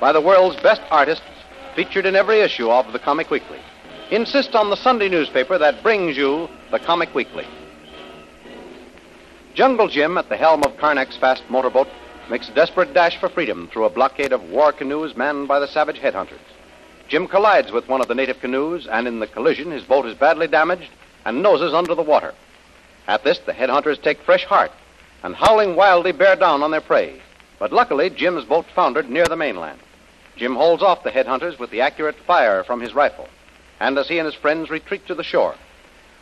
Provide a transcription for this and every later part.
by the world's best artists featured in every issue of the Comic Weekly. Insist on the Sunday newspaper that brings you the Comic Weekly. Jungle Jim, at the helm of Karnak's fast motorboat, makes a desperate dash for freedom through a blockade of war canoes manned by the savage headhunters. Jim collides with one of the native canoes, and in the collision, his boat is badly damaged and noses under the water. At this, the headhunters take fresh heart and, howling wildly, bear down on their prey. But luckily, Jim's boat foundered near the mainland. Jim holds off the headhunters with the accurate fire from his rifle, and as he and his friends retreat to the shore.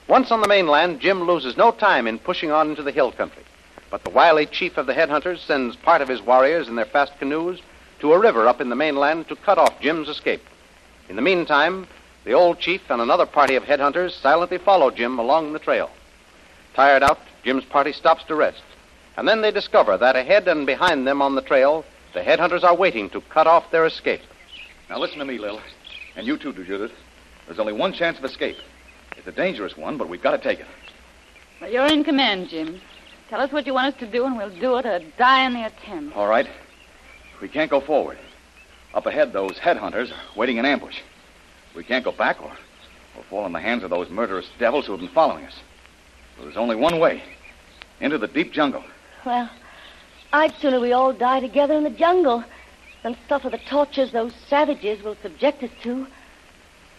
Once on the mainland, Jim loses no time in pushing on into the hill country. But the wily chief of the headhunters sends part of his warriors in their fast canoes to a river up in the mainland to cut off Jim's escape. In the meantime, the old chief and another party of headhunters silently follow Jim along the trail. Tired out, Jim's party stops to rest. And then they discover that ahead and behind them on the trail, the headhunters are waiting to cut off their escape. Now listen to me, Lil. And you too, Judith. There's only one chance of escape. It's a dangerous one, but we've got to take it. Well, you're in command, Jim. Tell us what you want us to do, and we'll do it or die in the attempt. All right. We can't go forward. Up ahead, those headhunters are waiting in ambush. We can't go back or we'll fall in the hands of those murderous devils who have been following us. So there's only one way into the deep jungle. Well, I'd sooner we all die together in the jungle than suffer the tortures those savages will subject us to.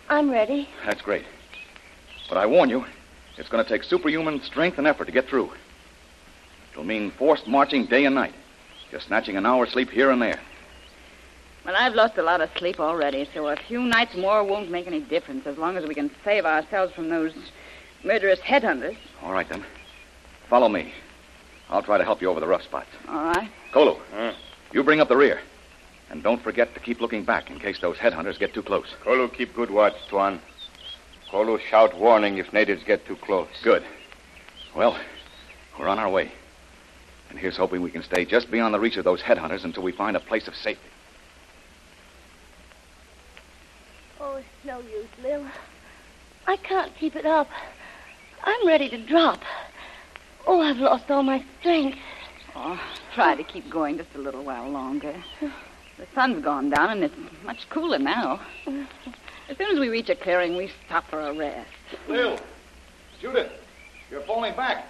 I'm ready. That's great. But I warn you, it's going to take superhuman strength and effort to get through. It'll mean forced marching day and night, just snatching an hour's sleep here and there. Well, I've lost a lot of sleep already, so a few nights more won't make any difference as long as we can save ourselves from those murderous headhunters. All right, then. Follow me. I'll try to help you over the rough spots. All right. Kolu, hmm. you bring up the rear. And don't forget to keep looking back in case those headhunters get too close. Kolu, keep good watch, Tuan. Kolu, shout warning if natives get too close. Good. Well, we're on our way. And here's hoping we can stay just beyond the reach of those headhunters until we find a place of safety. Oh, it's no use, Lil. I can't keep it up. I'm ready to drop. Oh, I've lost all my strength. Oh, try to keep going just a little while longer. The sun's gone down, and it's much cooler now. As soon as we reach a clearing, we stop for a rest. Lil, Judith, you're falling back.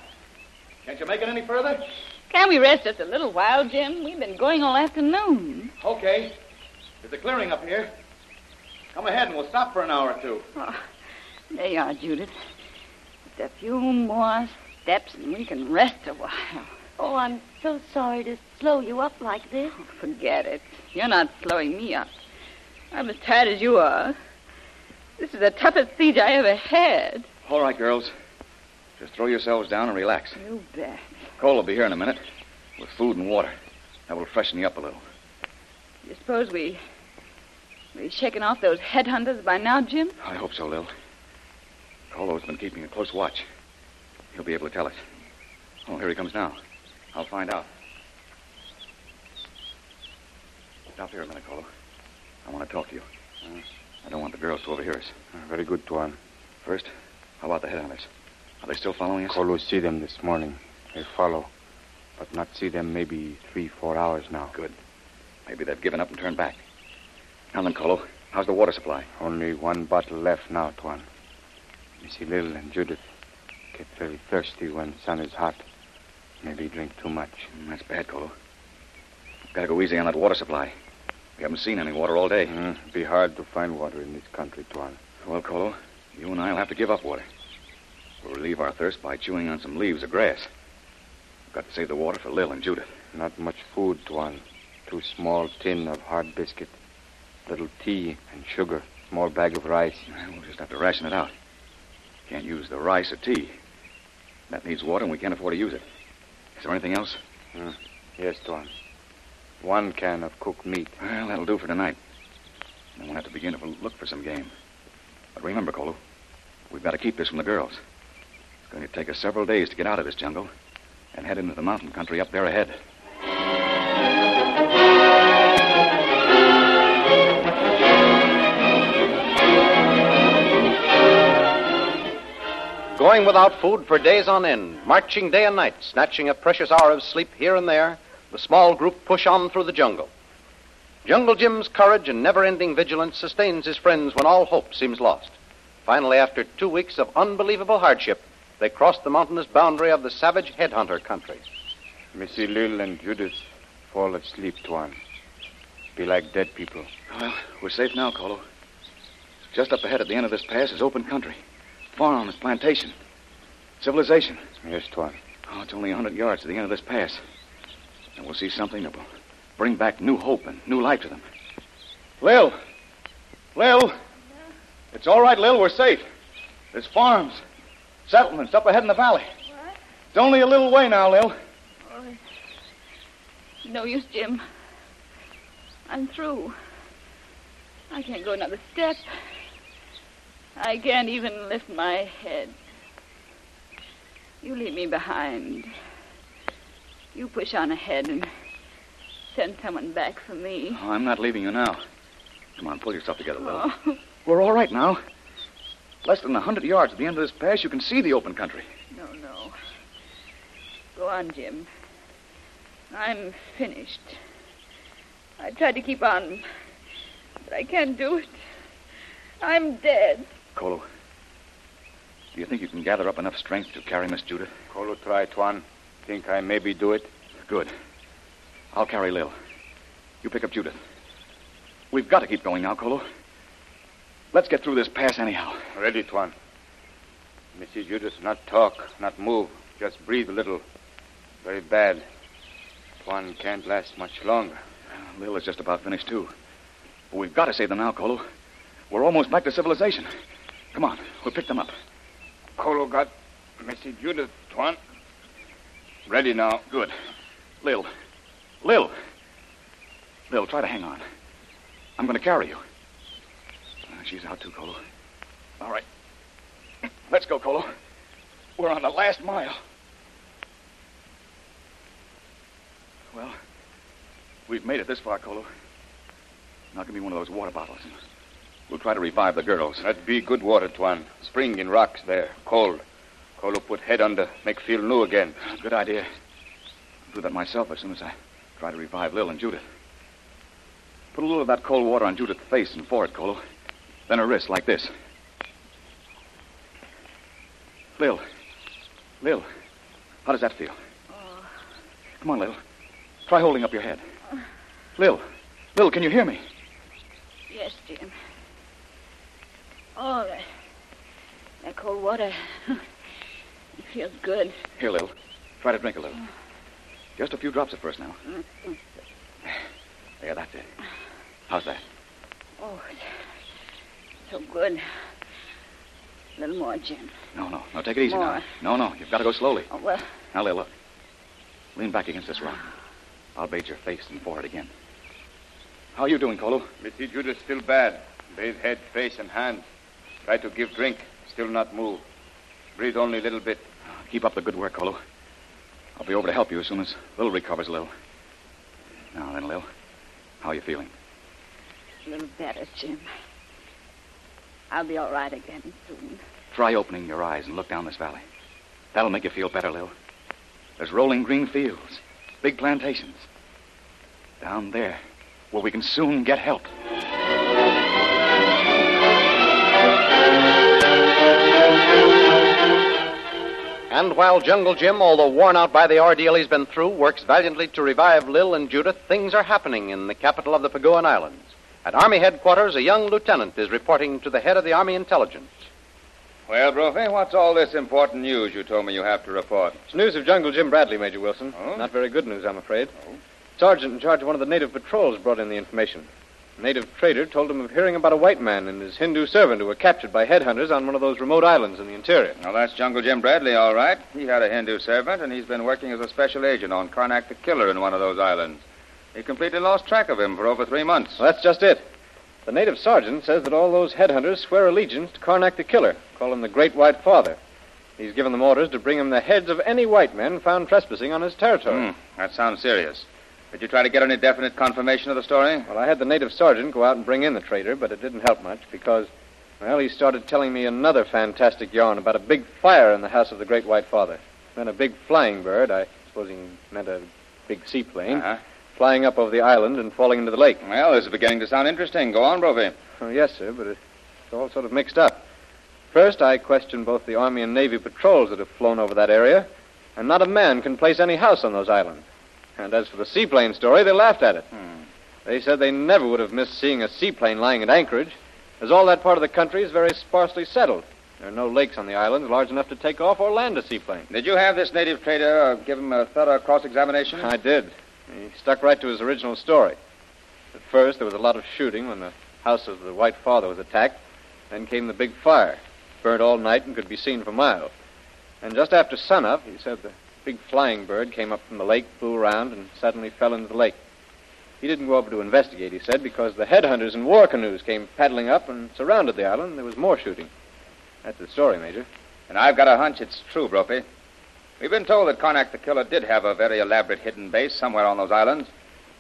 Can't you make it any further? Can we rest just a little while, Jim? We've been going all afternoon. Okay. There's a clearing up here. Come ahead and we'll stop for an hour or two. Oh, there you are, Judith. Just a few more steps, and we can rest a while. Oh, I'm so sorry to slow you up like this. Oh, forget it. You're not slowing me up. I'm as tired as you are. This is the toughest siege I ever had. All right, girls. Just throw yourselves down and relax. You bet. Cole will be here in a minute with food and water. That will freshen you up a little. You suppose we we've shaken off those headhunters by now, Jim? I hope so, Lil. Kolu's been keeping a close watch. He'll be able to tell us. Oh, here he comes now. I'll find out. Stop here a minute, Kolu. I want to talk to you. Uh, I don't want the girls to overhear us. Uh, very good, Tuan. First, how about the headhunters? Are they still following us? Kolu see them this morning. They follow. But not see them maybe three, four hours now. Good. Maybe they've given up and turned back. Now then, Kolu, how's the water supply? Only one bottle left now, Tuan. See, Lil and Judith get very thirsty when sun is hot. Maybe drink too much. That's bad, Kolu. Gotta go easy on that water supply. We haven't seen any water all day. Mm, be hard to find water in this country, Tuan. Well, Kolu, you and I'll have to give up water. We'll relieve our thirst by chewing on some leaves or grass. We've got to save the water for Lil and Judith. Not much food, Tuan. Two small tin of hard biscuit, little tea and sugar, small bag of rice. We'll just have to ration it out. Can't use the rice or tea. That needs water, and we can't afford to use it. Is there anything else? Hmm. Yes, Tuan. One can of cooked meat. Well, that'll do for tonight. then we'll have to begin to look for some game. But remember, Kolu, we've got to keep this from the girls. It's going to take us several days to get out of this jungle and head into the mountain country up there ahead. Going without food for days on end, marching day and night, snatching a precious hour of sleep here and there, the small group push on through the jungle. Jungle Jim's courage and never ending vigilance sustains his friends when all hope seems lost. Finally, after two weeks of unbelievable hardship, they cross the mountainous boundary of the savage headhunter country. Missy Lil and Judith fall asleep, Tuan. Be like dead people. Well, we're safe now, Kolu. Just up ahead at the end of this pass is open country. Farms, plantation, civilization. Yes, Tuan. Oh, it's only a hundred yards to the end of this pass. And we'll see something that will bring back new hope and new life to them. Lil! Lil! It's all right, Lil. We're safe. There's farms, settlements up ahead in the valley. What? It's only a little way now, Lil. Oh, no use, Jim. I'm through. I can't go another step. I can't even lift my head. You leave me behind. You push on ahead and send someone back for me. Oh, I'm not leaving you now. Come on, pull yourself together, Lil. Oh, We're all right now. Less than a hundred yards at the end of this pass, you can see the open country. no, no. Go on, Jim. I'm finished. I tried to keep on, but I can't do it. I'm dead. Kolu, do you think you can gather up enough strength to carry Miss Judith? Kolu try, Tuan. Think I maybe do it? Good. I'll carry Lil. You pick up Judith. We've got to keep going now, Kolu. Let's get through this pass anyhow. Ready, Tuan. Missy Judith, not talk, not move. Just breathe a little. Very bad. Tuan can't last much longer. Lil is just about finished, too. But we've got to save them now, Kolu. We're almost back to civilization. Come on, we'll pick them up. Kolu got Missy Judith, Tuan. Ready now. Good. Lil. Lil. Lil, try to hang on. I'm going to carry you. Uh, She's out too, Kolu. All right. Let's go, Kolu. We're on the last mile. Well, we've made it this far, Kolu. Now give me one of those water bottles. And We'll try to revive the girls. That'd be good water, Tuan. Spring in rocks there. Cold. Kolu put head under, make feel new again. Good idea. I'll do that myself as soon as I try to revive Lil and Judith. Put a little of that cold water on Judith's face and forehead, Kolu. Then her wrist, like this. Lil. Lil. How does that feel? Oh. Come on, Lil. Try holding up your head. Lil. Lil, can you hear me? Yes, Jim. Oh, that, that cold water. It feels good. Here, Lil. Try to drink a little. Just a few drops at first now. Mm-hmm. Yeah, that's it. How's that? Oh, so good. A little more, Jim. No, no. No, take it easy More. now. No, no. You've got to go slowly. Oh, well, Now, Lil, look. Lean back against this rock. I'll bathe your face and forehead again. How are you doing, Kolu? Missy Judith still bad. Bathe head, face, and hands. Try to give drink. Still not move. Breathe only a little bit. Keep up the good work, Kolu. I'll be over to help you as soon as Lil recovers a little. Now then, Lil, how are you feeling? a little better, Jim. I'll be all right again soon. Try opening your eyes and look down this valley. That'll make you feel better, Lil. There's rolling green fields, big plantations. Down there, where we can soon get help. And while Jungle Jim, although worn out by the ordeal he's been through, works valiantly to revive Lil and Judith, things are happening in the capital of the Paguan Islands. At Army headquarters, a young lieutenant is reporting to the head of the Army intelligence. Well, Brophy, what's all this important news you told me you have to report? It's news of Jungle Jim Bradley, Major Wilson. Oh? Not very good news, I'm afraid. Oh? Sergeant in charge of one of the native patrols brought in the information. A native trader told him of hearing about a white man and his Hindu servant who were captured by headhunters on one of those remote islands in the interior. Now, that's Jungle Jim Bradley, all right. He had a Hindu servant, and he's been working as a special agent on Karnak the Killer in one of those islands. He completely lost track of him for over three months. Well, that's just it. The native sergeant says that all those headhunters swear allegiance to Karnak the Killer, call him the Great White Father. He's given them orders to bring him the heads of any white men found trespassing on his territory. Hmm, that sounds serious. Did you try to get any definite confirmation of the story? Well, I had the native sergeant go out and bring in the trader, but it didn't help much because, well, he started telling me another fantastic yarn about a big fire in the house of the Great White Father. Then a big flying bird, I suppose he meant a big seaplane, Uh-huh. flying up over the island and falling into the lake. Well, this is beginning to sound interesting. Go on, Brophy. Oh, yes, sir, but it's all sort of mixed up. First, I questioned both the Army and Navy patrols that have flown over that area, and not a man can place any house on those islands. And as for the seaplane story, they laughed at it. They said they never would have missed seeing a seaplane lying at anchorage, as all that part of the country is very sparsely settled. There are no lakes on the islands large enough to take off or land a seaplane. Did you have this native trader uh, give him a thorough cross-examination? I did. He stuck right to his original story. At first, there was a lot of shooting when the house of the White Father was attacked. Then came the big fire. Burnt all night and could be seen for miles. And just after sunup, he said the big flying bird came up from the lake, flew around, and suddenly fell into the lake. He didn't go over to investigate, he said, because the headhunters in war canoes came paddling up and surrounded the island. There was more shooting. That's the story, Major. And I've got a hunch it's true, Brophy. We've been told that Karnak the Killer did have a very elaborate hidden base somewhere on those islands,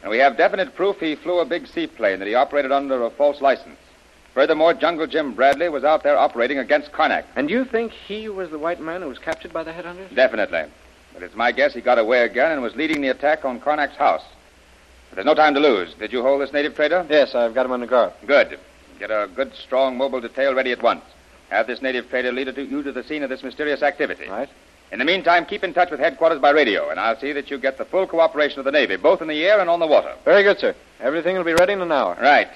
and we have definite proof he flew a big seaplane that he operated under a false license. Furthermore, Jungle Jim Bradley was out there operating against Karnak. And you think he was the white man who was captured by the headhunters? Definitely. But it's my guess he got away again and was leading the attack on Karnak's house. But there's no time to lose. Did you hold this native trader? Yes, I've got him under guard. Good. Get a good, strong mobile detail ready at once. Have this native trader lead you to the scene of this mysterious activity. Right. In the meantime, keep in touch with headquarters by radio, and I'll see that you get the full cooperation of the Navy, both in the air and on the water. Very good, sir. Everything will be ready in an hour. Right.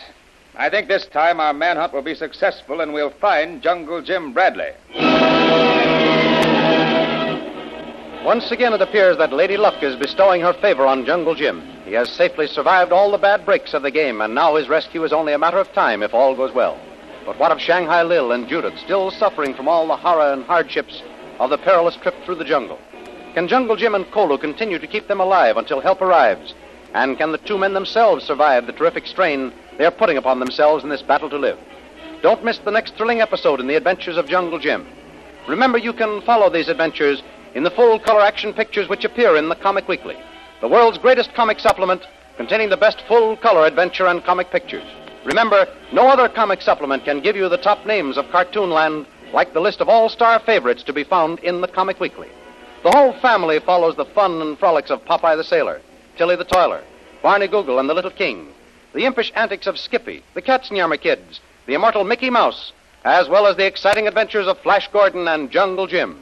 I think this time our manhunt will be successful, and we'll find Jungle Jim Bradley. Once again, it appears that Lady Luck is bestowing her favor on Jungle Jim. He has safely survived all the bad breaks of the game, and now his rescue is only a matter of time if all goes well. But what of Shanghai Lil and Judith, still suffering from all the horror and hardships of the perilous trip through the jungle? Can Jungle Jim and Kolu continue to keep them alive until help arrives? And can the two men themselves survive the terrific strain they are putting upon themselves in this battle to live? Don't miss the next thrilling episode in the adventures of Jungle Jim. Remember, you can follow these adventures in the full color action pictures which appear in the Comic Weekly, the world's greatest comic supplement containing the best full color adventure and comic pictures. Remember, no other comic supplement can give you the top names of Cartoonland like the list of all star favorites to be found in the Comic Weekly. The whole family follows the fun and frolics of Popeye the Sailor, Tilly the Toiler, Barney Google and the Little King, the impish antics of Skippy, the Katzenjammer Kids, the immortal Mickey Mouse, as well as the exciting adventures of Flash Gordon and Jungle Jim.